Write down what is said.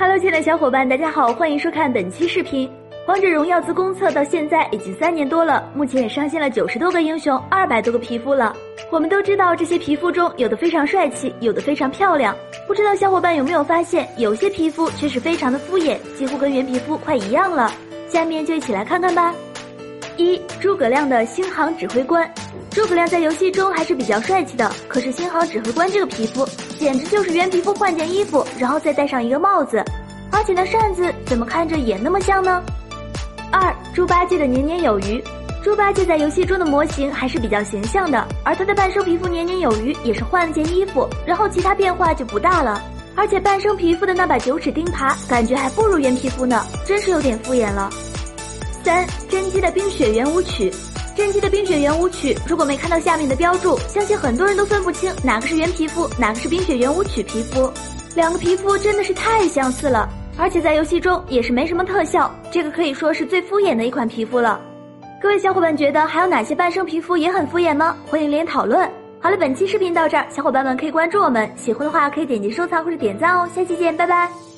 Hello，亲爱的小伙伴，大家好，欢迎收看本期视频。王者荣耀自公测到现在已经三年多了，目前也上线了九十多个英雄，二百多个皮肤了。我们都知道这些皮肤中有的非常帅气，有的非常漂亮。不知道小伙伴有没有发现，有些皮肤却是非常的敷衍，几乎跟原皮肤快一样了。下面就一起来看看吧。一诸葛亮的星航指挥官，诸葛亮在游戏中还是比较帅气的，可是星航指挥官这个皮肤简直就是原皮肤换件衣服，然后再戴上一个帽子，而且那扇子怎么看着也那么像呢？二猪八戒的年年有余，猪八戒在游戏中的模型还是比较形象的，而他的半生皮肤年年有余也是换了件衣服，然后其他变化就不大了，而且半生皮肤的那把九齿钉耙感觉还不如原皮肤呢，真是有点敷衍了。三甄姬的冰雪圆舞曲，甄姬的冰雪圆舞曲，如果没看到下面的标注，相信很多人都分不清哪个是原皮肤，哪个是冰雪圆舞曲皮肤。两个皮肤真的是太相似了，而且在游戏中也是没什么特效，这个可以说是最敷衍的一款皮肤了。各位小伙伴觉得还有哪些半生皮肤也很敷衍吗？欢迎留言讨论。好了，本期视频到这儿，小伙伴们可以关注我们，喜欢的话可以点击收藏或者点赞哦。下期见，拜拜。